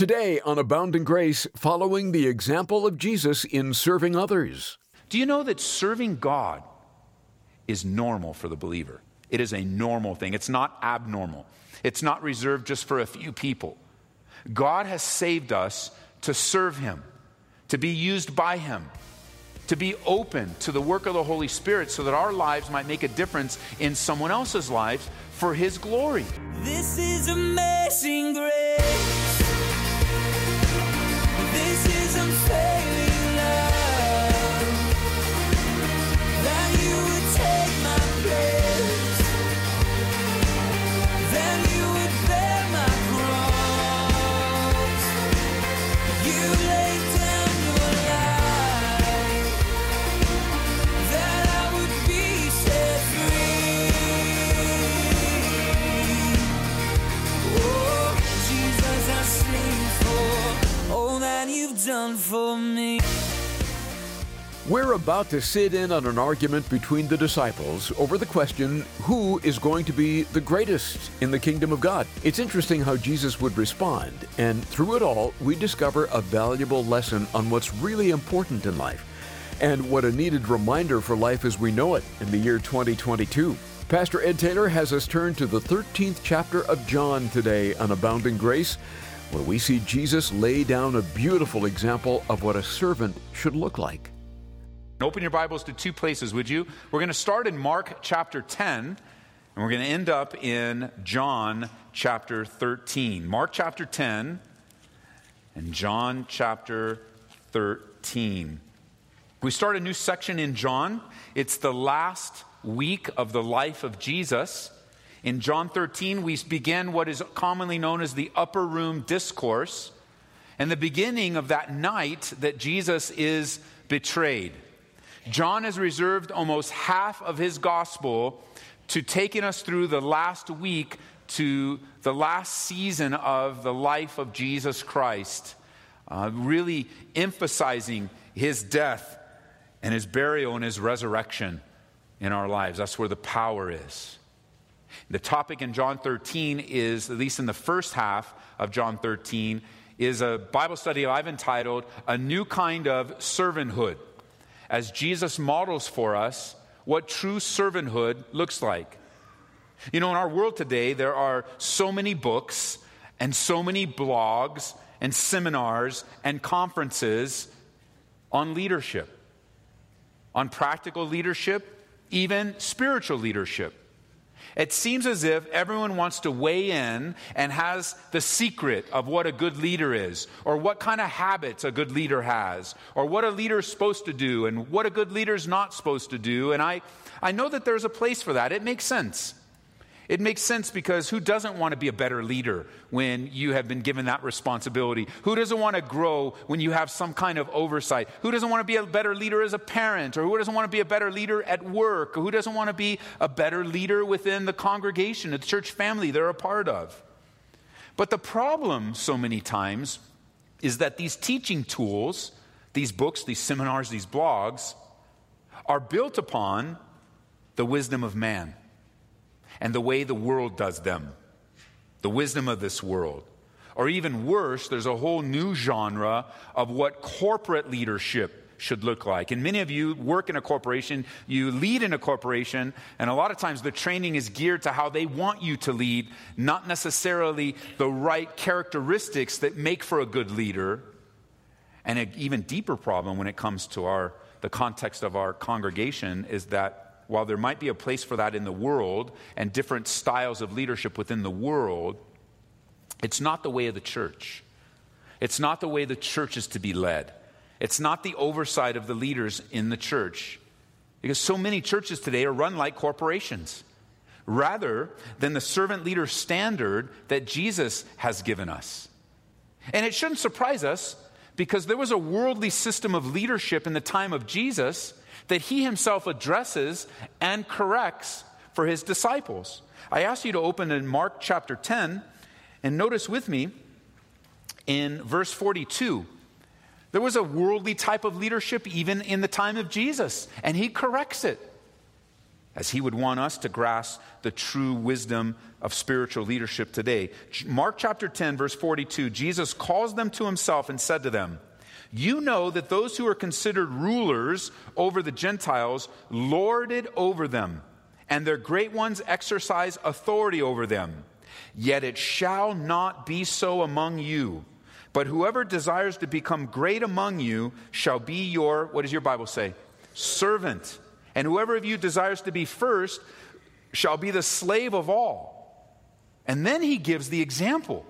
Today on Abounding Grace, following the example of Jesus in serving others. Do you know that serving God is normal for the believer? It is a normal thing, it's not abnormal, it's not reserved just for a few people. God has saved us to serve Him, to be used by Him, to be open to the work of the Holy Spirit so that our lives might make a difference in someone else's lives for His glory. This is amazing grace. We're about to sit in on an argument between the disciples over the question who is going to be the greatest in the kingdom of God. It's interesting how Jesus would respond, and through it all, we discover a valuable lesson on what's really important in life and what a needed reminder for life as we know it in the year 2022. Pastor Ed Taylor has us turn to the 13th chapter of John today on Abounding Grace, where we see Jesus lay down a beautiful example of what a servant should look like. Open your Bibles to two places, would you? We're going to start in Mark chapter 10, and we're going to end up in John chapter 13. Mark chapter 10 and John chapter 13. We start a new section in John. It's the last week of the life of Jesus. In John 13, we begin what is commonly known as the upper room discourse, and the beginning of that night that Jesus is betrayed. John has reserved almost half of his gospel to taking us through the last week to the last season of the life of Jesus Christ, uh, really emphasizing his death and his burial and his resurrection in our lives. That's where the power is. The topic in John 13 is, at least in the first half of John 13, is a Bible study I've entitled A New Kind of Servanthood, as Jesus models for us what true servanthood looks like. You know, in our world today, there are so many books and so many blogs and seminars and conferences on leadership on practical leadership, even spiritual leadership. It seems as if everyone wants to weigh in and has the secret of what a good leader is, or what kind of habits a good leader has, or what a leader is supposed to do, and what a good leader is not supposed to do. And I, I know that there's a place for that. It makes sense. It makes sense because who doesn't want to be a better leader when you have been given that responsibility? Who doesn't want to grow when you have some kind of oversight? Who doesn't want to be a better leader as a parent? Or who doesn't want to be a better leader at work? Or who doesn't want to be a better leader within the congregation, the church family they're a part of? But the problem, so many times, is that these teaching tools, these books, these seminars, these blogs, are built upon the wisdom of man and the way the world does them, the wisdom of this world. Or even worse, there's a whole new genre of what corporate leadership should look like. And many of you work in a corporation, you lead in a corporation, and a lot of times the training is geared to how they want you to lead, not necessarily the right characteristics that make for a good leader. And an even deeper problem when it comes to our the context of our congregation is that while there might be a place for that in the world and different styles of leadership within the world, it's not the way of the church. It's not the way the church is to be led. It's not the oversight of the leaders in the church. Because so many churches today are run like corporations rather than the servant leader standard that Jesus has given us. And it shouldn't surprise us because there was a worldly system of leadership in the time of Jesus that he himself addresses and corrects for his disciples. I ask you to open in Mark chapter 10 and notice with me in verse 42. There was a worldly type of leadership even in the time of Jesus, and he corrects it. as he would want us to grasp the true wisdom of spiritual leadership today. Mark chapter 10, verse 42, Jesus calls them to himself and said to them, You know that those who are considered rulers over the Gentiles lord it over them, and their great ones exercise authority over them. Yet it shall not be so among you. But whoever desires to become great among you shall be your, what does your Bible say? Servant. And whoever of you desires to be first shall be the slave of all. And then he gives the example.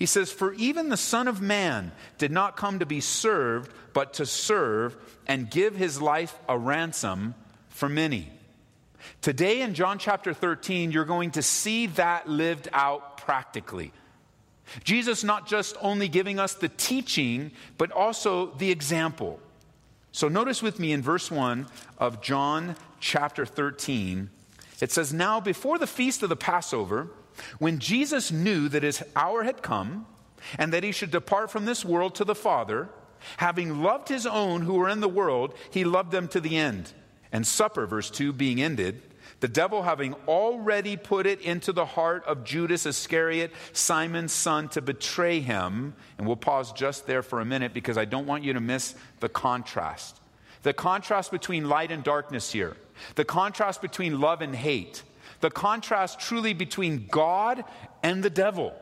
He says, For even the Son of Man did not come to be served, but to serve and give his life a ransom for many. Today in John chapter 13, you're going to see that lived out practically. Jesus not just only giving us the teaching, but also the example. So notice with me in verse 1 of John chapter 13, it says, Now before the feast of the Passover, when Jesus knew that his hour had come and that he should depart from this world to the Father, having loved his own who were in the world, he loved them to the end. And supper, verse 2, being ended, the devil having already put it into the heart of Judas Iscariot, Simon's son, to betray him. And we'll pause just there for a minute because I don't want you to miss the contrast. The contrast between light and darkness here, the contrast between love and hate, the contrast truly between God and the devil,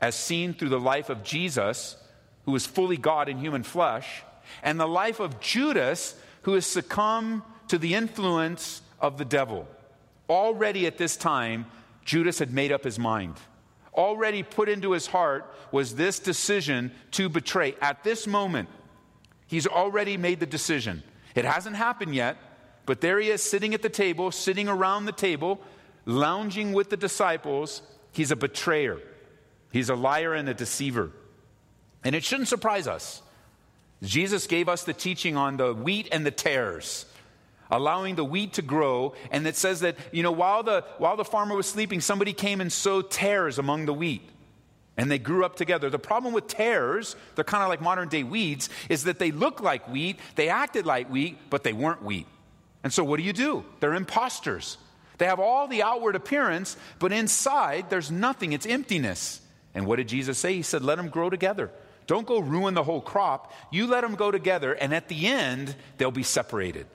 as seen through the life of Jesus, who is fully God in human flesh, and the life of Judas, who has succumbed to the influence of the devil. Already at this time, Judas had made up his mind. Already put into his heart was this decision to betray. At this moment, he's already made the decision. It hasn't happened yet, but there he is sitting at the table, sitting around the table, lounging with the disciples. He's a betrayer, he's a liar and a deceiver. And it shouldn't surprise us. Jesus gave us the teaching on the wheat and the tares allowing the wheat to grow. And it says that, you know, while the, while the farmer was sleeping, somebody came and sowed tares among the wheat. And they grew up together. The problem with tares, they're kind of like modern day weeds, is that they look like wheat, they acted like wheat, but they weren't wheat. And so what do you do? They're imposters. They have all the outward appearance, but inside there's nothing, it's emptiness. And what did Jesus say? He said, let them grow together. Don't go ruin the whole crop. You let them go together, and at the end, they'll be separated.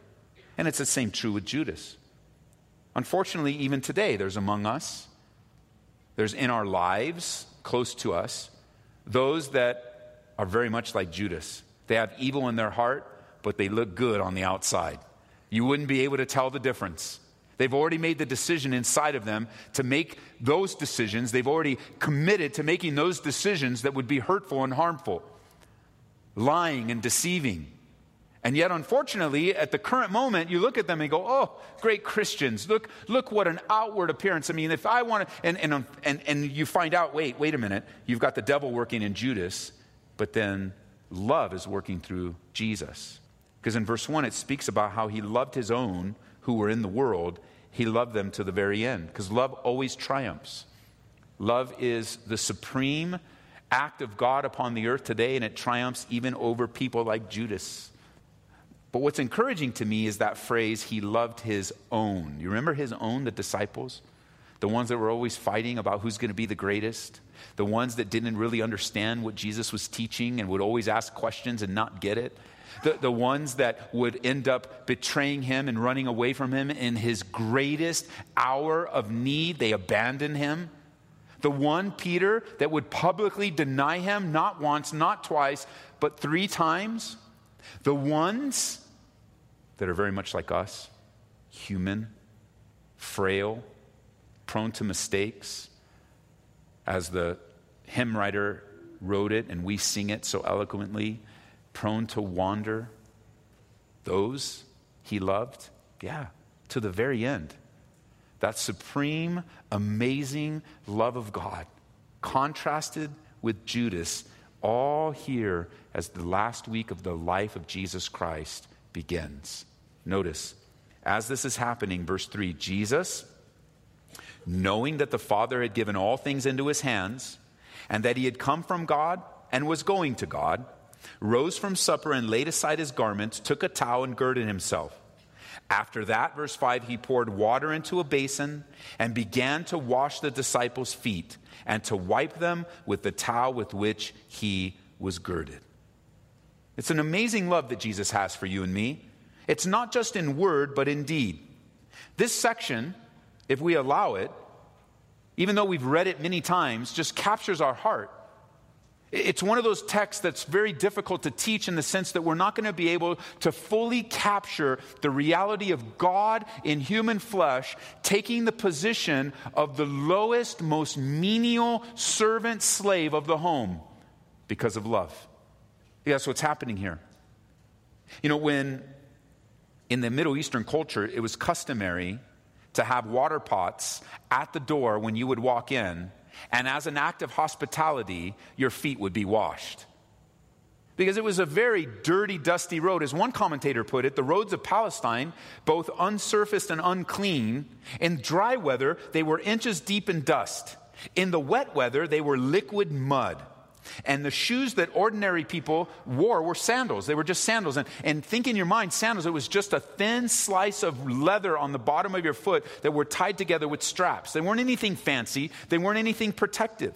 And it's the same true with Judas. Unfortunately, even today, there's among us, there's in our lives, close to us, those that are very much like Judas. They have evil in their heart, but they look good on the outside. You wouldn't be able to tell the difference. They've already made the decision inside of them to make those decisions. They've already committed to making those decisions that would be hurtful and harmful, lying and deceiving. And yet, unfortunately, at the current moment, you look at them and go, oh, great Christians. Look, look what an outward appearance. I mean, if I want to, and, and, um, and, and you find out, wait, wait a minute, you've got the devil working in Judas, but then love is working through Jesus. Because in verse 1, it speaks about how he loved his own who were in the world. He loved them to the very end. Because love always triumphs. Love is the supreme act of God upon the earth today, and it triumphs even over people like Judas. But what's encouraging to me is that phrase, he loved his own. You remember his own, the disciples? The ones that were always fighting about who's going to be the greatest? The ones that didn't really understand what Jesus was teaching and would always ask questions and not get it? The, the ones that would end up betraying him and running away from him in his greatest hour of need, they abandon him. The one, Peter, that would publicly deny him not once, not twice, but three times. The ones that are very much like us, human, frail, prone to mistakes, as the hymn writer wrote it and we sing it so eloquently, prone to wander, those he loved, yeah, to the very end. That supreme, amazing love of God, contrasted with Judas all here as the last week of the life of Jesus Christ begins. Notice, as this is happening, verse 3 Jesus, knowing that the Father had given all things into his hands, and that he had come from God and was going to God, rose from supper and laid aside his garments, took a towel and girded himself. After that, verse 5, he poured water into a basin and began to wash the disciples' feet and to wipe them with the towel with which he was girded. It's an amazing love that Jesus has for you and me. It's not just in word, but in deed. This section, if we allow it, even though we've read it many times, just captures our heart. It's one of those texts that's very difficult to teach in the sense that we're not going to be able to fully capture the reality of God in human flesh, taking the position of the lowest, most menial servant slave of the home because of love. That's what's happening here. You know, when in the Middle Eastern culture, it was customary to have water pots at the door when you would walk in and as an act of hospitality, your feet would be washed. Because it was a very dirty, dusty road. As one commentator put it, the roads of Palestine, both unsurfaced and unclean, in dry weather, they were inches deep in dust. In the wet weather, they were liquid mud. And the shoes that ordinary people wore were sandals. They were just sandals. And, and think in your mind, sandals, it was just a thin slice of leather on the bottom of your foot that were tied together with straps. They weren't anything fancy, they weren't anything protective.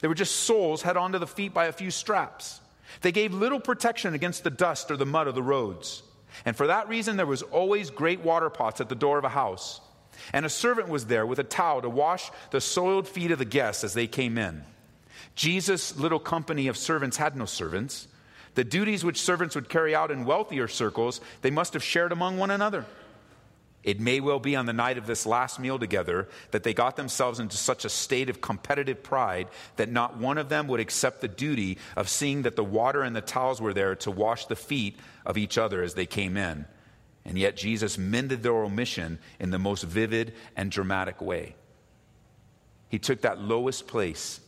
They were just soles held onto the feet by a few straps. They gave little protection against the dust or the mud of the roads. And for that reason, there was always great water pots at the door of a house. And a servant was there with a towel to wash the soiled feet of the guests as they came in. Jesus' little company of servants had no servants. The duties which servants would carry out in wealthier circles, they must have shared among one another. It may well be on the night of this last meal together that they got themselves into such a state of competitive pride that not one of them would accept the duty of seeing that the water and the towels were there to wash the feet of each other as they came in. And yet Jesus mended their omission in the most vivid and dramatic way. He took that lowest place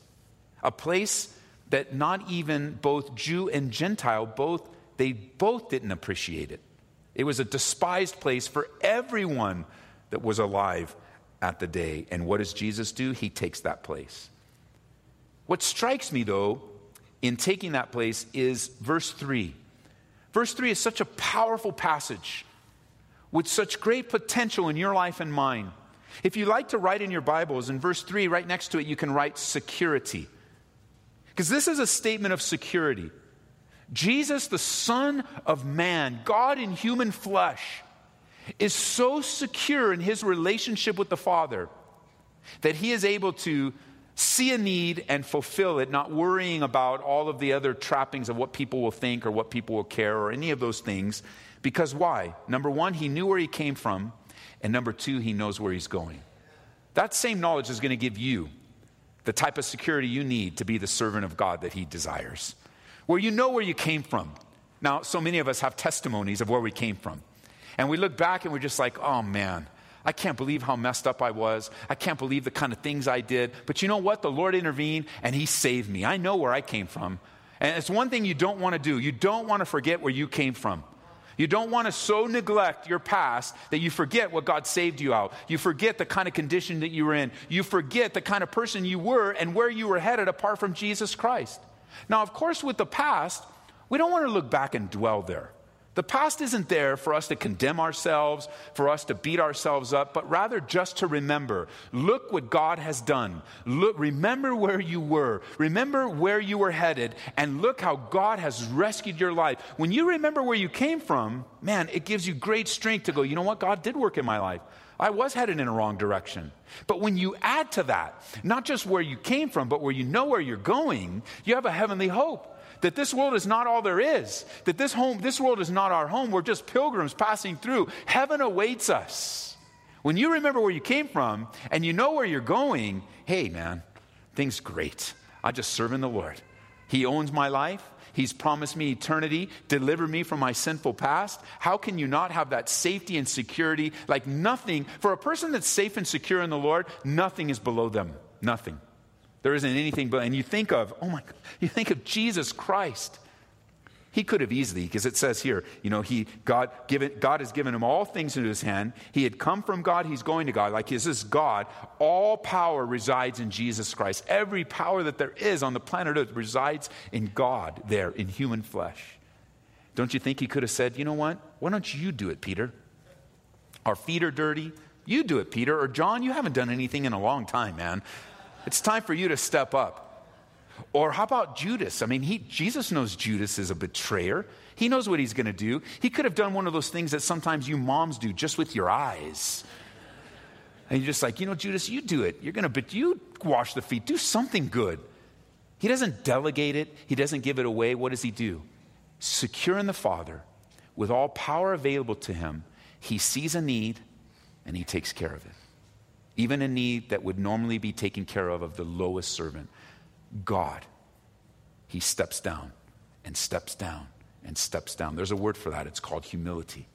a place that not even both Jew and Gentile both they both didn't appreciate it. It was a despised place for everyone that was alive at the day. And what does Jesus do? He takes that place. What strikes me though in taking that place is verse 3. Verse 3 is such a powerful passage with such great potential in your life and mine. If you like to write in your Bibles, in verse 3, right next to it, you can write security. Because this is a statement of security. Jesus, the Son of Man, God in human flesh, is so secure in his relationship with the Father that he is able to see a need and fulfill it, not worrying about all of the other trappings of what people will think or what people will care or any of those things. Because why? Number one, he knew where he came from. And number two, he knows where he's going. That same knowledge is going to give you the type of security you need to be the servant of God that He desires. Where you know where you came from. Now, so many of us have testimonies of where we came from. And we look back and we're just like, oh man, I can't believe how messed up I was. I can't believe the kind of things I did. But you know what? The Lord intervened and He saved me. I know where I came from. And it's one thing you don't want to do. You don't want to forget where you came from. You don't want to so neglect your past that you forget what God saved you out. You forget the kind of condition that you were in. You forget the kind of person you were and where you were headed apart from Jesus Christ. Now, of course, with the past, we don't want to look back and dwell there. The past isn't there for us to condemn ourselves, for us to beat ourselves up, but rather just to remember. Look what God has done. Look, remember where you were. Remember where you were headed, and look how God has rescued your life. When you remember where you came from, man, it gives you great strength to go, you know what? God did work in my life. I was headed in a wrong direction. But when you add to that, not just where you came from, but where you know where you're going, you have a heavenly hope that this world is not all there is, that this home, this world is not our home. We're just pilgrims passing through. Heaven awaits us. When you remember where you came from and you know where you're going, hey man, things great. I just serve in the Lord. He owns my life. He's promised me eternity, deliver me from my sinful past. How can you not have that safety and security? Like nothing, for a person that's safe and secure in the Lord, nothing is below them. Nothing. There isn't anything but, and you think of, oh my, God, you think of Jesus Christ. He could have easily, because it says here, you know, he, God, given, God has given him all things into his hand. He had come from God, he's going to God. Like, is this God? All power resides in Jesus Christ. Every power that there is on the planet Earth resides in God there, in human flesh. Don't you think he could have said, you know what? Why don't you do it, Peter? Our feet are dirty. You do it, Peter. Or John, you haven't done anything in a long time, man. It's time for you to step up. Or how about Judas? I mean, he, Jesus knows Judas is a betrayer. He knows what he's going to do. He could have done one of those things that sometimes you moms do just with your eyes. And you're just like, you know, Judas, you do it. You're going to, but you wash the feet. Do something good. He doesn't delegate it, he doesn't give it away. What does he do? Secure in the Father, with all power available to him, he sees a need and he takes care of it. Even a need that would normally be taken care of of the lowest servant. God, he steps down and steps down and steps down. There's a word for that. It's called humility.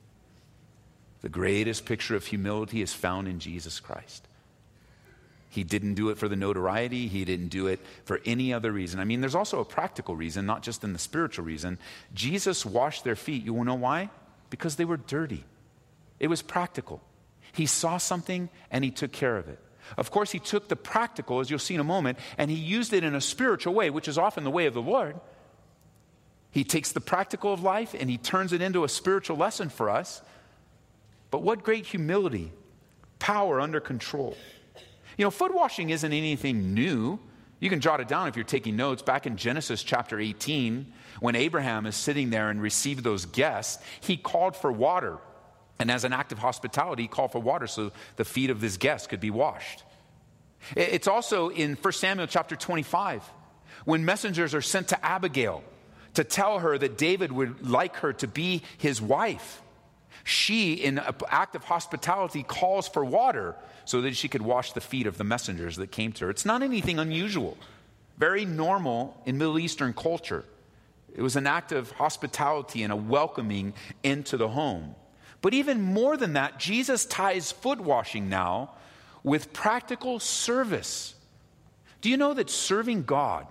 The greatest picture of humility is found in Jesus Christ. He didn't do it for the notoriety. He didn't do it for any other reason. I mean, there's also a practical reason, not just in the spiritual reason. Jesus washed their feet. You will know why? Because they were dirty. It was practical. He saw something and he took care of it. Of course, he took the practical, as you'll see in a moment, and he used it in a spiritual way, which is often the way of the Lord. He takes the practical of life and he turns it into a spiritual lesson for us. But what great humility, power under control. You know, foot washing isn't anything new. You can jot it down if you're taking notes. Back in Genesis chapter 18, when Abraham is sitting there and received those guests, he called for water. And as an act of hospitality, he called for water so the feet of this guest could be washed. It's also in 1 Samuel chapter 25, when messengers are sent to Abigail to tell her that David would like her to be his wife. She, in an act of hospitality, calls for water so that she could wash the feet of the messengers that came to her. It's not anything unusual, very normal in Middle Eastern culture. It was an act of hospitality and a welcoming into the home. But even more than that, Jesus ties foot washing now with practical service. Do you know that serving God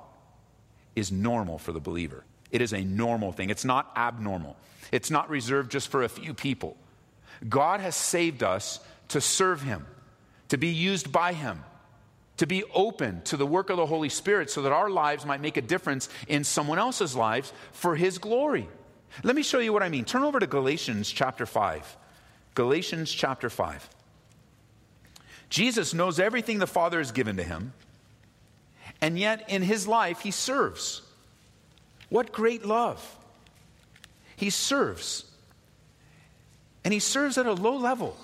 is normal for the believer? It is a normal thing, it's not abnormal. It's not reserved just for a few people. God has saved us to serve Him, to be used by Him, to be open to the work of the Holy Spirit so that our lives might make a difference in someone else's lives for His glory. Let me show you what I mean. Turn over to Galatians chapter 5. Galatians chapter 5. Jesus knows everything the Father has given to him, and yet in his life he serves. What great love! He serves. And he serves at a low level.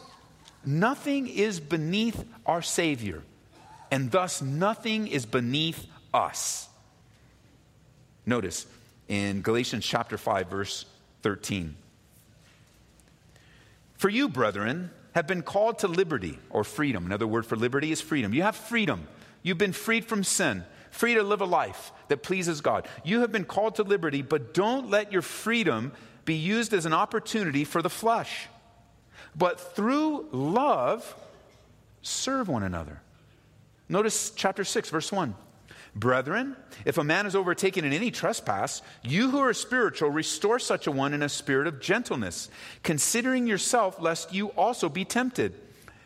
Nothing is beneath our Savior, and thus nothing is beneath us. Notice in Galatians chapter 5, verse 13. For you, brethren, have been called to liberty or freedom. Another word for liberty is freedom. You have freedom. You've been freed from sin, free to live a life that pleases God. You have been called to liberty, but don't let your freedom be used as an opportunity for the flesh. But through love, serve one another. Notice chapter 6, verse 1. Brethren, if a man is overtaken in any trespass, you who are spiritual, restore such a one in a spirit of gentleness, considering yourself, lest you also be tempted.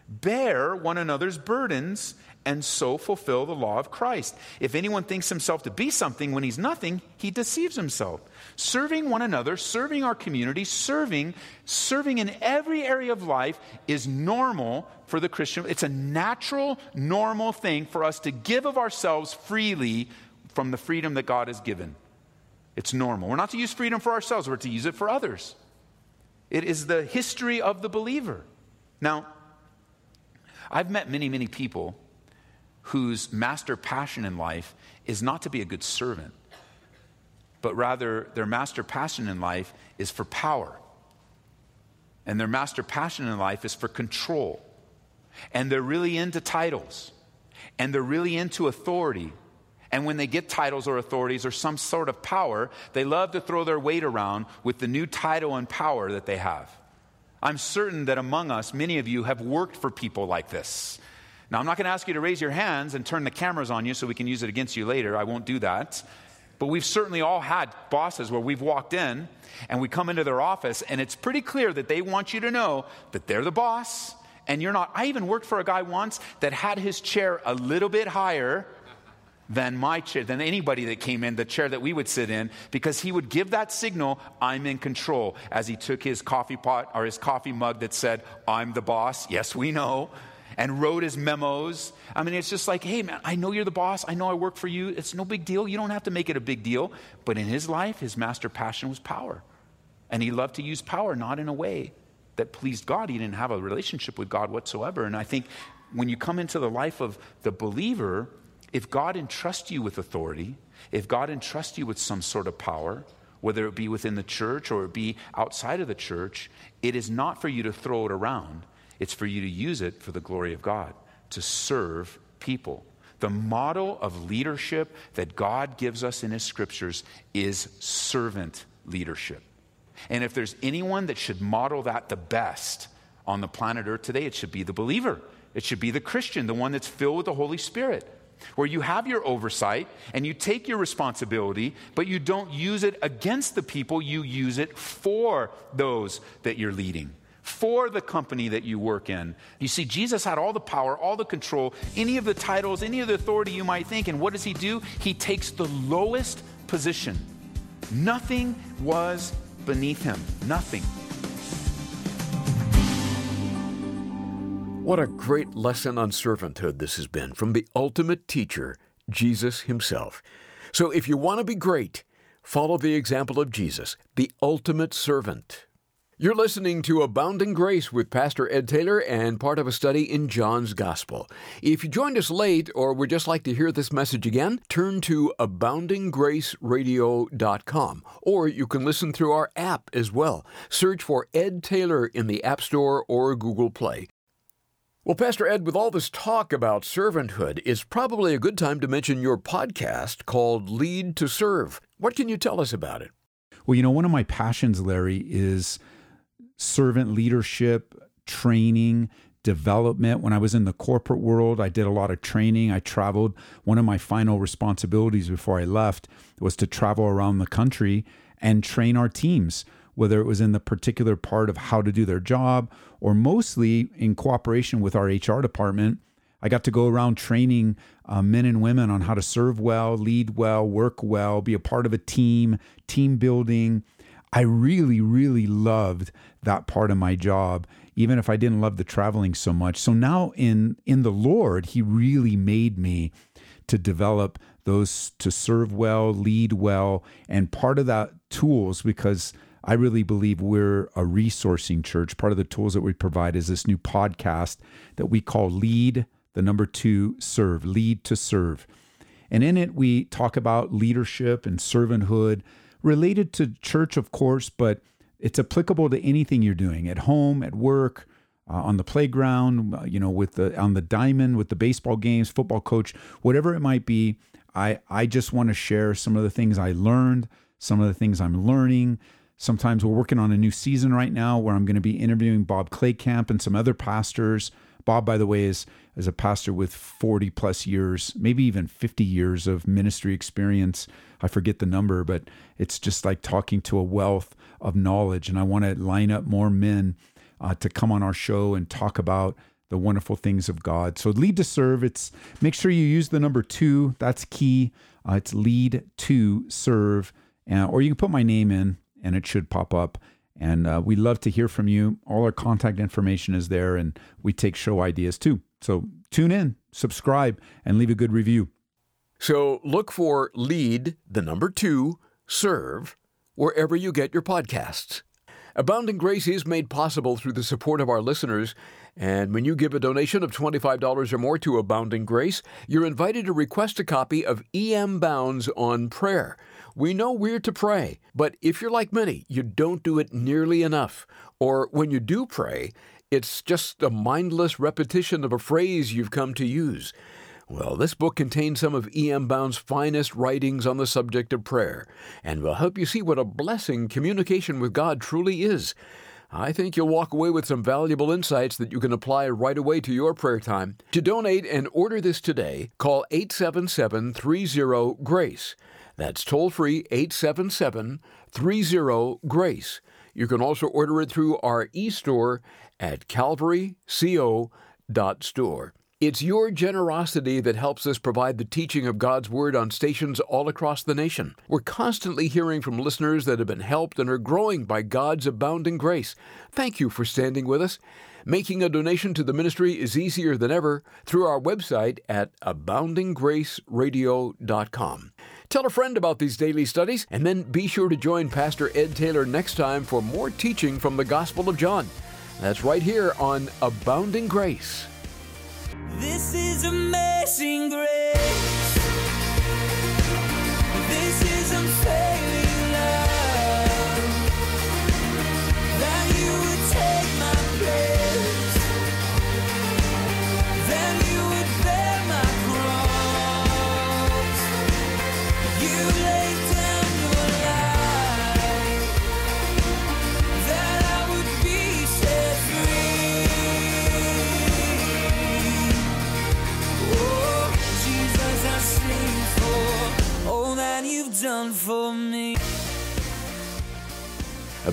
Bear one another's burdens and so fulfill the law of Christ. If anyone thinks himself to be something when he's nothing, he deceives himself. Serving one another, serving our community, serving, serving in every area of life is normal for the Christian. It's a natural, normal thing for us to give of ourselves freely from the freedom that God has given. It's normal. We're not to use freedom for ourselves, we're to use it for others. It is the history of the believer. Now, I've met many, many people whose master passion in life is not to be a good servant, but rather their master passion in life is for power. And their master passion in life is for control. And they're really into titles. And they're really into authority. And when they get titles or authorities or some sort of power, they love to throw their weight around with the new title and power that they have. I'm certain that among us, many of you have worked for people like this. Now, I'm not going to ask you to raise your hands and turn the cameras on you so we can use it against you later. I won't do that. But we've certainly all had bosses where we've walked in and we come into their office and it's pretty clear that they want you to know that they're the boss and you're not. I even worked for a guy once that had his chair a little bit higher than my chair, than anybody that came in, the chair that we would sit in, because he would give that signal, I'm in control, as he took his coffee pot or his coffee mug that said, I'm the boss. Yes, we know. And wrote his memos. I mean, it's just like, hey, man, I know you're the boss. I know I work for you. It's no big deal. You don't have to make it a big deal. But in his life, his master passion was power. And he loved to use power, not in a way that pleased God. He didn't have a relationship with God whatsoever. And I think when you come into the life of the believer, if God entrusts you with authority, if God entrusts you with some sort of power, whether it be within the church or it be outside of the church, it is not for you to throw it around. It's for you to use it for the glory of God, to serve people. The model of leadership that God gives us in His scriptures is servant leadership. And if there's anyone that should model that the best on the planet Earth today, it should be the believer. It should be the Christian, the one that's filled with the Holy Spirit, where you have your oversight and you take your responsibility, but you don't use it against the people, you use it for those that you're leading. For the company that you work in. You see, Jesus had all the power, all the control, any of the titles, any of the authority you might think. And what does he do? He takes the lowest position. Nothing was beneath him. Nothing. What a great lesson on servanthood this has been from the ultimate teacher, Jesus himself. So if you want to be great, follow the example of Jesus, the ultimate servant. You're listening to Abounding Grace with Pastor Ed Taylor and part of a study in John's Gospel. If you joined us late or would just like to hear this message again, turn to aboundinggraceradio.com or you can listen through our app as well. Search for Ed Taylor in the App Store or Google Play. Well, Pastor Ed, with all this talk about servanthood, it's probably a good time to mention your podcast called Lead to Serve. What can you tell us about it? Well, you know, one of my passions, Larry, is servant leadership, training, development. When I was in the corporate world, I did a lot of training. I traveled. One of my final responsibilities before I left was to travel around the country and train our teams, whether it was in the particular part of how to do their job or mostly in cooperation with our HR department. I got to go around training uh, men and women on how to serve well, lead well, work well, be a part of a team, team building. I really, really loved that part of my job, even if I didn't love the traveling so much. So now in in the Lord, He really made me to develop those to serve well, lead well, and part of that tools because I really believe we're a resourcing church. Part of the tools that we provide is this new podcast that we call Lead, the number two, serve, lead to serve. And in it, we talk about leadership and servanthood related to church, of course, but it's applicable to anything you're doing at home, at work, uh, on the playground, you know, with the on the diamond, with the baseball games, football coach, whatever it might be. I I just want to share some of the things I learned, some of the things I'm learning. Sometimes we're working on a new season right now where I'm going to be interviewing Bob Claycamp and some other pastors. Bob, by the way, is is a pastor with 40 plus years, maybe even 50 years of ministry experience. I forget the number, but it's just like talking to a wealth of knowledge. And I want to line up more men uh, to come on our show and talk about the wonderful things of God. So lead to serve. It's make sure you use the number two. That's key. Uh, it's lead to serve, or you can put my name in and it should pop up. And uh, we love to hear from you. All our contact information is there, and we take show ideas too. So tune in, subscribe, and leave a good review. So look for Lead, the number two, Serve, wherever you get your podcasts. Abounding Grace is made possible through the support of our listeners, and when you give a donation of $25 or more to Abounding Grace, you're invited to request a copy of E.M. Bounds on Prayer. We know we're to pray, but if you're like many, you don't do it nearly enough. Or when you do pray, it's just a mindless repetition of a phrase you've come to use. Well, this book contains some of E.M. Bounds' finest writings on the subject of prayer, and will help you see what a blessing communication with God truly is. I think you'll walk away with some valuable insights that you can apply right away to your prayer time. To donate and order this today, call 877 30 GRACE. That's toll free 877 30 GRACE. You can also order it through our e store at calvaryco.store. It's your generosity that helps us provide the teaching of God's Word on stations all across the nation. We're constantly hearing from listeners that have been helped and are growing by God's abounding grace. Thank you for standing with us. Making a donation to the ministry is easier than ever through our website at aboundinggraceradio.com. Tell a friend about these daily studies, and then be sure to join Pastor Ed Taylor next time for more teaching from the Gospel of John. That's right here on Abounding Grace. This is amazing grace.